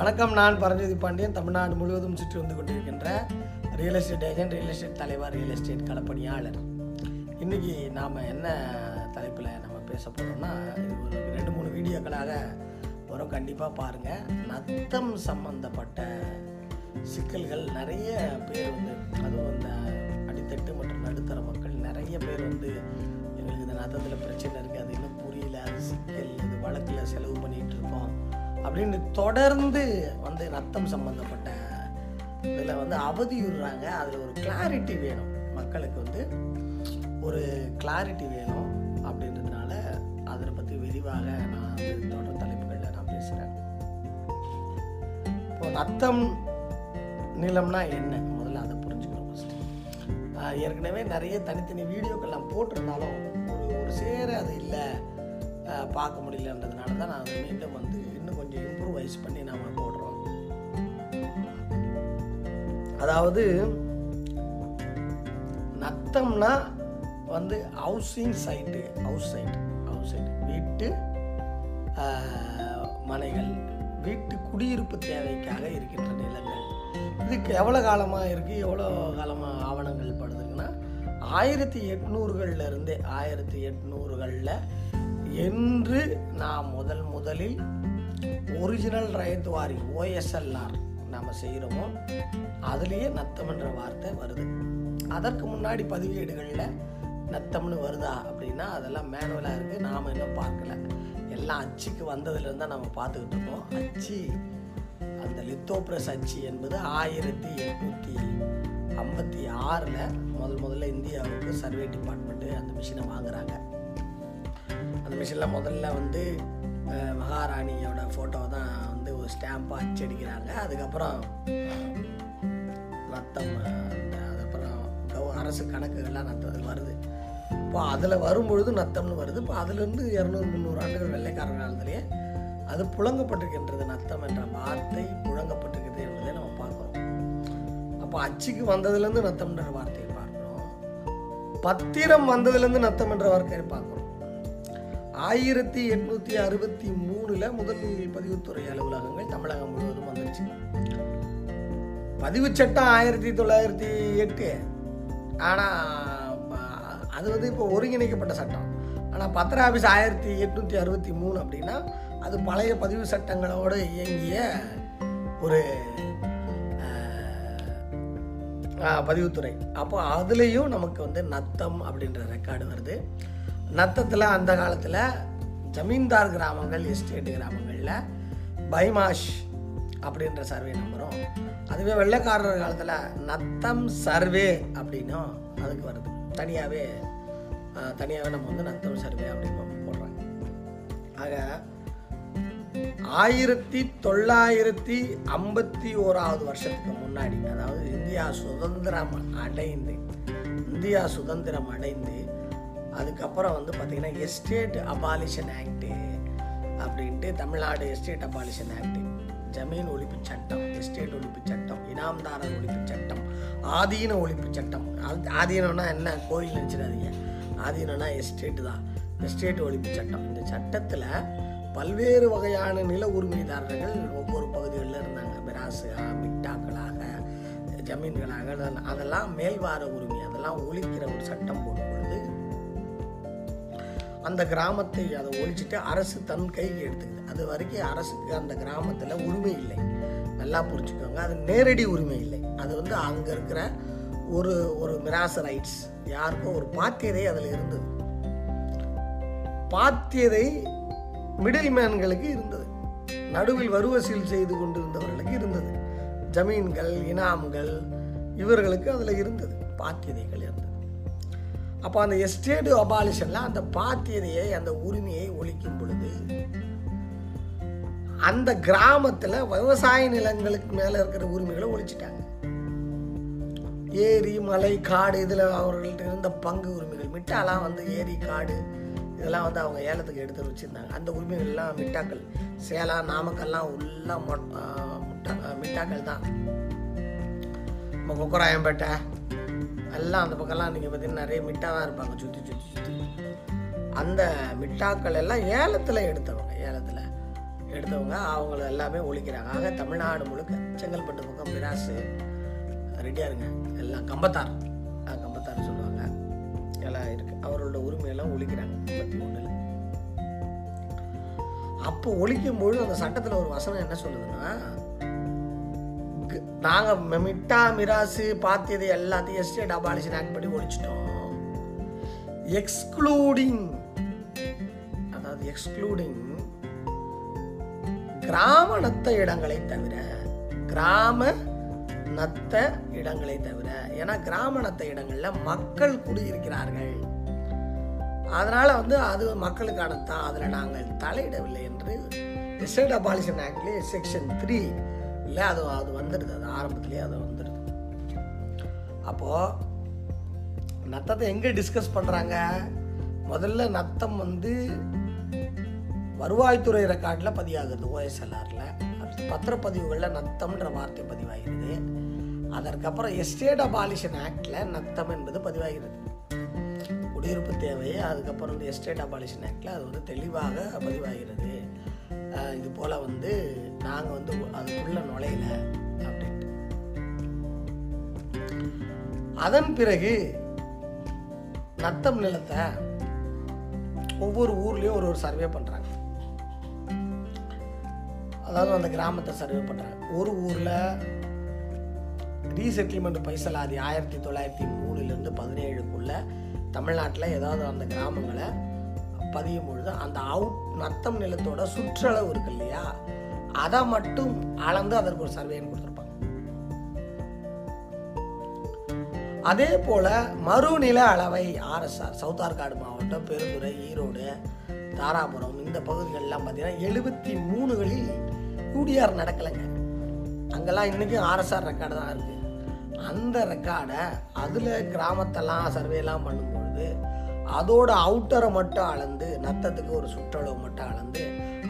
வணக்கம் நான் பரஞ்சோதி பாண்டியன். தமிழ்நாடு முழுவதும் சுற்றி வந்து கொண்டிருக்கின்ற real estate agent real estate தலைவர் ரியல் எஸ்டேட் களப்பணியாளர். இன்னைக்கு நாம் என்ன தலைப்பில் நம்ம பேச போகிறோம்னா இது ஒரு ரெண்டு மூணு வீடியோக்களாக வரும். கண்டிப்பாக பாருங்கள் நத்தம் சம்பந்தப்பட்ட சிக்கல்கள் நிறைய பேர் வந்து அதுவும் இந்த அடித்தட்டு மற்றும் நடுத்தர மக்கள் நிறைய பேர் வந்து எங்களுக்கு இந்த நத்தத்தில் பிரச்சனை இருக்குது அது இன்னும் புரியல. அது சிக்கல் இது வழக்கில் செலவு பண்ணிட்டு அப்படின்னு தொடர்ந்து வந்து ரத்தம் சம்மந்தப்பட்ட இதில் வந்து அவதியுறாங்க. அதில் ஒரு கிளாரிட்டி வேணும். மக்களுக்கு வந்து ஒரு கிளாரிட்டி வேணும் அப்படின்றதுனால அதை பற்றி விரிவாக நான் வந்து தொடர் தலைப்புகளில் நான் பேசுகிறேன் இப்போ ரத்தம் நிலம்னா என்ன? முதல்ல அதை புரிஞ்சுக்கணும் ஃபஸ்ட்டு ஏற்கனவே நிறைய தனித்தனி வீடியோக்கள் நான் போட்டிருந்தாலும் ஒரு ஒரு சேர அது இல்லை. பார்க்க முடியலன்றதுனால தான் நான் அதை மீண்டும் வந்து இன்னும் கொஞ்சம் இம்ப்ரூவைஸ் பண்ணி நாம் போடுறோம். அதாவது நத்தம்னா வந்து housing site house site house site வீட்டு மனைகள் வீட்டு குடியிருப்பு தேவைக்காக இருக்கின்ற நிலங்கள். இதுக்கு எவ்வளோ காலமாக இருக்குது எவ்வளோ காலமாக ஆவணங்கள் படுதுங்கன்னா ஆயிரத்தி எட்நூறுகளில் இருந்தே ஆயிரத்தி எட்நூறுகளில் என்று நான் முதல் முதலில் ஒரிஜினல் ரைத் ஓஎஸ்எல்ஆர் நாம் செய்கிறோமோ அதுலேயே நத்தம் என்ற வார்த்தை வருது. அதற்கு முன்னாடி பதிவேடுகளில் நத்தம்னு வருதா அப்படின்னா அதெல்லாம் மேனுவலாக இருக்குது நாம் இன்னும் பார்க்கல. எல்லாம் அச்சுக்கு வந்ததுலேருந்து தான் நம்ம பார்த்துக்கிட்டு இருக்கோம் அச்சு அந்த லித்தோப்ரஸ் அச்சு என்பது ஆயிரத்தி எட்நூற்றி ஐம்பத்தி ஆறில் முதல் முதல்ல இந்தியாவுக்கு சர்வே டிபார்ட்மெண்ட்டு அந்த மிஷினை வாங்குறாங்க. மிஷினில் முதல்ல வந்து மகாராணியோட ஃபோட்டோ தான் வந்து ஒரு ஸ்டாம்பாக அச்சடிக்கிறாங்க. அதுக்கப்புறம் நத்தம் அதுக்கப்புறம் அரசு கணக்குகள்லாம் நத்தம் வருது. இப்போ அதில் வரும்பொழுது நத்தம்னு வருது. இப்போ அதுலேருந்து இரநூறு முந்நூறு ஆண்டுகள் வெள்ளைக்காரர் காலத்திலேயே அது புழங்கப்பட்டிருக்கின்றது நத்தம் என்ற வார்த்தை புழங்கப்பட்டிருக்கிறது என்பதை நம்ம பார்க்குறோம். அப்போ அச்சுக்கு வந்ததுலேருந்து நத்தம்ன்ற வார்த்தையை பார்க்குறோம். பத்திரம் வந்ததுலேருந்து நத்தம் என்ற வார்த்தையை பார்க்குறோம். ஆயிரத்தி எட்நூத்தி அறுபத்தி மூணுல முதல் பதிவுத்துறை அலுவலகங்கள் தமிழகம் முழுவதும் வந்துருச்சு. பதிவு சட்டம் ஆயிரத்தி தொள்ளாயிரத்தி எட்டு. ஆனால் அது வந்து இப்போ ஒருங்கிணைக்கப்பட்ட சட்டம். ஆனால் பத்திர ஆஃபீஸ் ஆயிரத்தி எட்நூற்றி அறுபத்தி மூணு அப்படின்னா அது பழைய பதிவு சட்டங்களோடு இயங்கிய ஒரு பதிவுத்துறை. அப்போ அதுலேயும் நமக்கு வந்து நத்தம் அப்படின்ற ரெக்கார்டு வருது. நத்தத்தில் அந்த காலத்தில் ஜமீன்தார் கிராமங்கள் எஸ்டேட் கிராமங்களில் பைமாஷ் அப்படின்ற சர்வே நம்புகிறோம் அதுவே வெள்ளைக்காரர் காலத்தில் நத்தம் சர்வே அப்படின்னும் அதுக்கு வருது. தனியாகவே தனியாகவே நம்ம வந்து நத்தம் சர்வே அப்படின்னு போடுறாங்க. ஆக ஆயிரத்தி தொள்ளாயிரத்தி ஐம்பத்தி ஓராவது வருஷத்துக்கு முன்னாடி அதாவது இந்தியா சுதந்திரம் அடைந்து இந்தியா சுதந்திரம் அடைந்து அதுக்கப்புறம் வந்து பார்த்திங்கன்னா எஸ்டேட் அபாலிஷன் ஆக்டு அப்படின்ட்டு தமிழ்நாடு எஸ்டேட் அபாலிஷன் ஆக்டு ஜமீன் ஒழிப்பு சட்டம் எஸ்டேட் ஒழிப்பு சட்டம் இனாம்தாரர் ஒழிப்பு சட்டம் ஆதீன ஒழிப்பு சட்டம். அது- ஆதீனம்னா என்ன? கோயில் நினச்சிடாதீங்க. ஆதீனம்னா எஸ்டேட்டு தான். எஸ்டேட் ஒழிப்பு சட்டம். இந்த சட்டத்தில் பல்வேறு வகையான நில உரிமைதாரர்கள் ஒவ்வொரு பகுதிகளில் இருந்தாங்க. மிராசுகா மிட்டாக்களாக ஜமீன்களாக அதெல்லாம் மேல்வார உரிமை அதெல்லாம் ஒழிக்கிற ஒரு சட்டம் போடும். அந்த கிராமத்தை அதை ஒழிச்சிட்டு அரசு தன் கைக்கு எடுத்துக்குது. அது வரைக்கும் அரசுக்கு அந்த கிராமத்தில் உரிமை இல்லை. நல்லா புரிஞ்சுக்கோங்க. அது நேரடி உரிமை இல்லை. அது வந்து அங்கே இருக்கிற ஒரு ஒரு மிராச ரைட்ஸ். யாருக்கும் ஒரு பாத்தியதை அதில் இருந்தது. பாத்தியதை மிடில் மேன்களுக்கு இருந்தது. நடுவில் வரிவசூல் செய்து கொண்டிருந்தவர்களுக்கு இருந்தது. ஜமீன்கள் இனாம்கள் இவர்களுக்கு அதில் இருந்தது. பாத்தியதைகள் இருந்தது. அப்போ அந்த எஸ்டேட் அபாலிஷனில் அந்த பாத்தியதையை அந்த உரிமையை ஒழிக்கும் பொழுது அந்த கிராமத்தில் விவசாய நிலங்களுக்கு மேலே இருக்கிற உரிமைகளை ஒழிச்சிட்டாங்க. ஏரி மலை காடு இதில் அவர்கள்ட்ட இருந்த பங்கு உரிமைகள் மிட்டாலாம் வந்து ஏரி காடு இதெல்லாம் வந்து அவங்க ஏலத்துக்கு எடுத்து வச்சுருந்தாங்க. அந்த உரிமைகள்லாம் மிட்டாக்கள் சேலம் நாமக்கல்லாம் உள்ள மொட்- மிட்டாக்கள் தான். நம்ம கொக்கராயம்பேட்டை எல்லாம் அந்த பக்கம்லாம் நீங்கள் பார்த்தீங்கன்னா நிறைய மிட்டா தான் இருப்பாங்க சுற்றி சுற்றி சுற்றி அந்த மிட்டாக்கள் எல்லாம் ஏலத்தில் எடுத்தவங்க ஏலத்தில் எடுத்தவங்க அவங்கள எல்லாமே ஒழிக்கிறாங்க. ஆக தமிழ்நாடு முழுக்க செங்கல்பட்டு பக்கம் மிராசு ரெடியாக இருங்க. எல்லாம் கம்பத்தார். கம்பத்தார் சொல்லுவாங்க. எல்லாம் இருக்கு. அவரோட உரிமையெல்லாம் ஒழிக்கிறாங்க. முப்பத்தி ஒன்றில் அப்போ ஒழிக்கும் பொழுது அந்த சட்டத்தில் ஒரு வசனம் என்ன சொல்லுதுன்னா நாங்கள் மிட்டா மிராசு பாத்தியது எல்லாத்தையும் எஸ்டேட் அபாலிஷன் ஆக்ட் படி ஒழிச்சிட்டோம். எக்ஸ்க்ளூடிங் அதாவது எக்ஸ்க்ளூடிங் கிராம நத்த இடங்களை தவிர கிராம நத்த இடங்களை தவிர ஏன்னா கிராம நத்த இடங்களில் மக்கள் குடியிருக்கிறார்கள். அதனால் வந்து அது மக்களுக்கான தான். அதில் நாங்கள் தலையிடவில்லை என்று எஸ்டேட் அபாலிஷன் ஆக்ட்லேயே செக்ஷன் த்ரீ இல்லை அது அது வந்துடுது. அது ஆரம்பத்துலேயே அது வந்துடுது. அப்போது நத்தத்தை எங்கே டிஸ்கஸ் பண்ணுறாங்க முதல்ல நத்தம் வந்து வருவாய்த்துறை ரெக்கார்டில் பதிவாகுது ஓஎஸ்எல்ஆரில் பத்திரப்பதிவுகளில் நத்தம்ன்ற வார்த்தை பதிவாகிறது. அதற்கப்புறம் எஸ்டேட் அபாலிஷன் ஆக்டில் நத்தம் என்பது பதிவாகிறது. குடியிருப்பு தேவை அதுக்கப்புறம் வந்து எஸ்டேட் அபாலிஷன் ஆக்டில் அது வந்து தெளிவாக பதிவாகிறது. இது போல் வந்து நாங்கள் வந்து அதுக்குள்ளே நுழையல அப்படின்ட்டு. அதன் பிறகு நத்தம் நிலத்தை ஒவ்வொரு ஊர்லேயும் ஒரு ஒரு சர்வே பண்ணுறாங்க அதாவது அந்த கிராமத்தை சர்வே பண்ணுறாங்க ஒரு ஊரில் ரீசெட்டில்மெண்ட் பைசலாதி ஆயிரத்தி தொள்ளாயிரத்தி மூணுலேருந்து பதினேழுக்குள்ள தமிழ்நாட்டில் ஏதாவது அந்த கிராமங்களை பதியும் பொழுது அந்த அவுட் நத்தம் நிலத்தோட சுற்றளவு இருக்கு இல்லையா? அதை மட்டும் அளந்து அதற்கு ஒரு சர்வேன்னு கொடுத்துருப்பாங்க. அதே போல மறுநில அளவை ஆர்எஸ்ஆர் சவுத் ஆர்காடு மாவட்டம் பெருந்துறை ஈரோடு தாராபுரம் இந்த பகுதிகளெலாம் பார்த்தீங்கன்னா எழுபத்தி மூணுகளில் யூடிஆர் நடக்கலைங்க. அங்கெல்லாம் இன்றைக்கும் ஆர்எஸ்ஆர் ரெக்கார்டு தான் இருக்குது அந்த ரெக்கார்டை அதில் கிராமத்தெல்லாம் சர்வேலாம் பண்ணும்பொழுது அதோட அவுட்டரை மட்டும் அளந்து நத்தத்துக்கு ஒரு சுற்றளவு மட்டும் அளந்து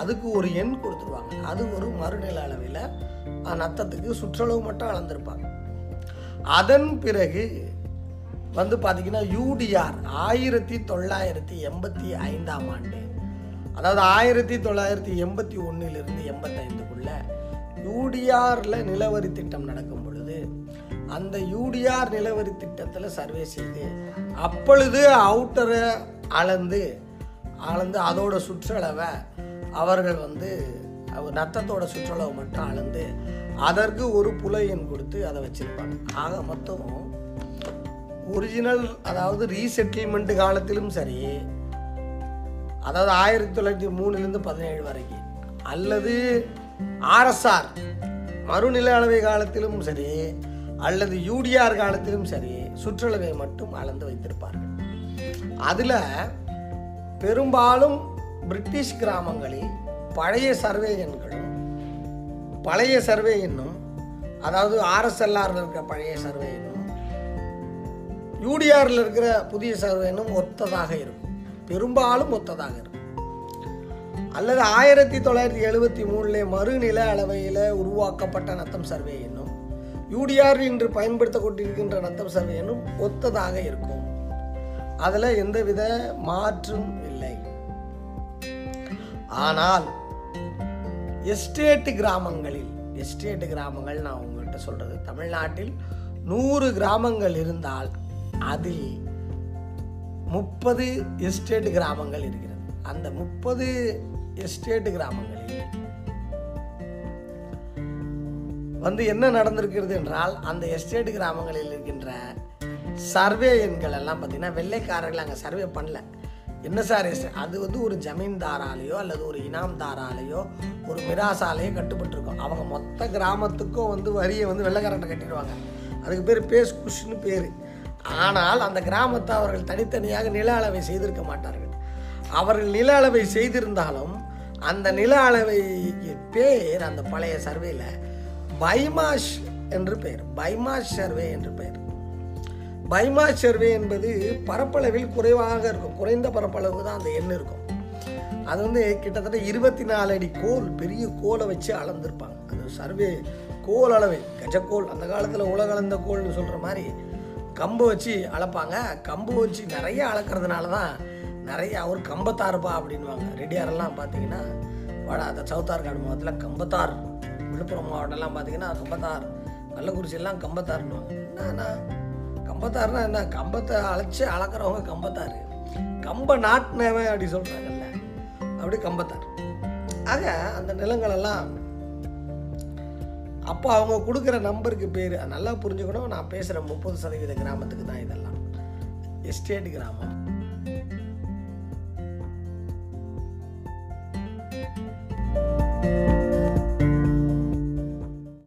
அதுக்கு ஒரு எண் கொடுத்துருவாங்க. அது ஒரு மறுநில அளவில் நத்தத்துக்கு சுற்றளவு மட்டும் அளந்திருப்பாங்க. அதன் பிறகு வந்து பார்த்திங்கன்னா யூடிஆர் ஆயிரத்தி தொள்ளாயிரத்தி எண்பத்தி ஐந்தாம் ஆண்டு அதாவது ஆயிரத்தி தொள்ளாயிரத்தி எண்பத்தி ஒன்றிலிருந்து எண்பத்தைந்துக்குள்ள யூடிஆரில் நிலவரி திட்டம் நடக்கும் பொழுது அந்த யூடிஆர் நிலவரி திட்டத்தில் சர்வே செய்து அப்பொழுது அவுட்டரை அளந்து அளந்து அதோட சுற்றளவை அவர்கள் வந்து அவர் நத்தத்தோட சுற்றுலாவை மட்டும் அளந்து அதற்கு ஒரு புலையன் கொடுத்து அதை வச்சிருப்பாங்க. ஆக மொத்தம் ஒரிஜினல் அதாவது ரீசெட்டில்மெண்ட் காலத்திலும் சரி அதாவது ஆயிரத்தி தொள்ளாயிரத்தி மூணுலேருந்து பதினேழு வரைக்கும் அல்லது ஆர்எஸ்ஆர் மறுநில அளவை காலத்திலும் சரி அல்லது யூடிஆர் காலத்திலும் சரி சுற்றளவை மட்டும் அளந்து வைத்திருப்பார்கள். அதில் பெரும்பாலும் பிரிட்டிஷ் கிராமங்களில் பழைய சர்வே எண்களும் பழைய சர்வே எண்ணும் அதாவது ஆர்எஸ்எல்ஆரில் இருக்கிற பழைய சர்வே எண்ணும் யூடிஆரில் இருக்கிற புதிய சர்வே எண்ணும் ஒத்ததாக இருக்கும். பெரும்பாலும் ஒத்ததாக இருக்கும். அல்லது ஆயிரத்தி தொள்ளாயிரத்தி எழுபத்தி மூணில் மறுநில அளவையில் உருவாக்கப்பட்ட நத்தம் சர்வே எண்ணும் யூடிஆர் இன்று பயன்படுத்தப்பட்டிருக்கின்ற நத்தம் சர்வே எண்ணும் ஒத்ததாக இருக்கும். அதில் எந்தவித மாற்றும் ஆனால் எஸ்டேட்டு கிராமங்களில் எஸ்டேட்டு கிராமங்கள் நான் உங்கள்கிட்ட சொல்றது தமிழ்நாட்டில் நூறு கிராமங்கள் இருந்தால் அதில் முப்பது எஸ்டேட் கிராமங்கள் இருக்கிறது. அந்த முப்பது எஸ்டேட் கிராமங்களில் வந்து என்ன நடந்திருக்கிறது என்றால் அந்த எஸ்டேட் கிராமங்களில் இருக்கின்ற சர்வே எண்கள் எல்லாம் பார்த்தீங்கன்னா வெள்ளைக்காரர்கள் அங்கே சர்வே பண்ணல. என்ன சார் எஸ்டேட் அது வந்து ஒரு ஜமீன்தாராலேயோ அல்லது ஒரு இனாம்தாராலேயோ ஒரு மிராசாலேயோ கட்டுப்பட்டிருக்கும். அவங்க மொத்த கிராமத்துக்கும் வந்து வரியை வந்து வெள்ளைக்காரன்ட்ட கட்டிடுவாங்க. அதுக்கு பேர் பேஸ் குஷ்னு பேர். ஆனால் அந்த கிராமத்தை அவர்கள் தனித்தனியாக நில அளவை செய்திருக்க மாட்டார்கள். அவர்கள் நில அளவை செய்திருந்தாலும் அந்த நில அளவை பேர் அந்த பழைய சர்வேல பைமாஷ் என்று பெயர் பைமாஷ் சர்வே என்று பெயர் பைமாஷ் சர்வே என்பது பரப்பளவில் குறைவாக இருக்கும். குறைந்த பரப்பளவு தான் அந்த எண் இருக்கும். அது வந்து கிட்டத்தட்ட இருபத்தி நாலு அடி கோல் பெரிய கோலை வச்சு அளந்திருப்பாங்க. அது சர்வே கோல் அளவு கஜக்கோல் அந்த காலத்தில் உலகளந்த கோல்னு சொல்கிற மாதிரி கம்பு வச்சு அளப்பாங்க. கம்பு வச்சு நிறைய அளக்கிறதுனால தான் நிறைய அவர் கம்பத்தாருப்பா அப்படின்வாங்க ரெடியாரெல்லாம் பார்த்தீங்கன்னா வட அந்த சவுத்தார்காடு மாவட்டத்தில் கம்பத்தார் விழுப்புரம் மாவட்டம்லாம் பார்த்தீங்கன்னா கம்பத்தார் கள்ளக்குறிச்சியெல்லாம் கம்பத்தார்னு என்னன்னா கம்பத்தாருன்னா என்ன? கம்பத்தை அழைச்சி அளக்கிறவங்க கம்பத்தாரு. கம்ப நாட்டினவன் அப்படி சொல்கிறாங்கல்ல அப்படி கம்பத்தார். ஆக அந்த நிலங்களெல்லாம் அப்போ அவங்க கொடுக்குற நம்பருக்கு பேர் நல்லா புரிஞ்சுக்கணும். நான் பேசுகிற முப்பது சதவீத கிராமத்துக்கு தான் இதெல்லாம். எஸ்டேட் கிராமம்.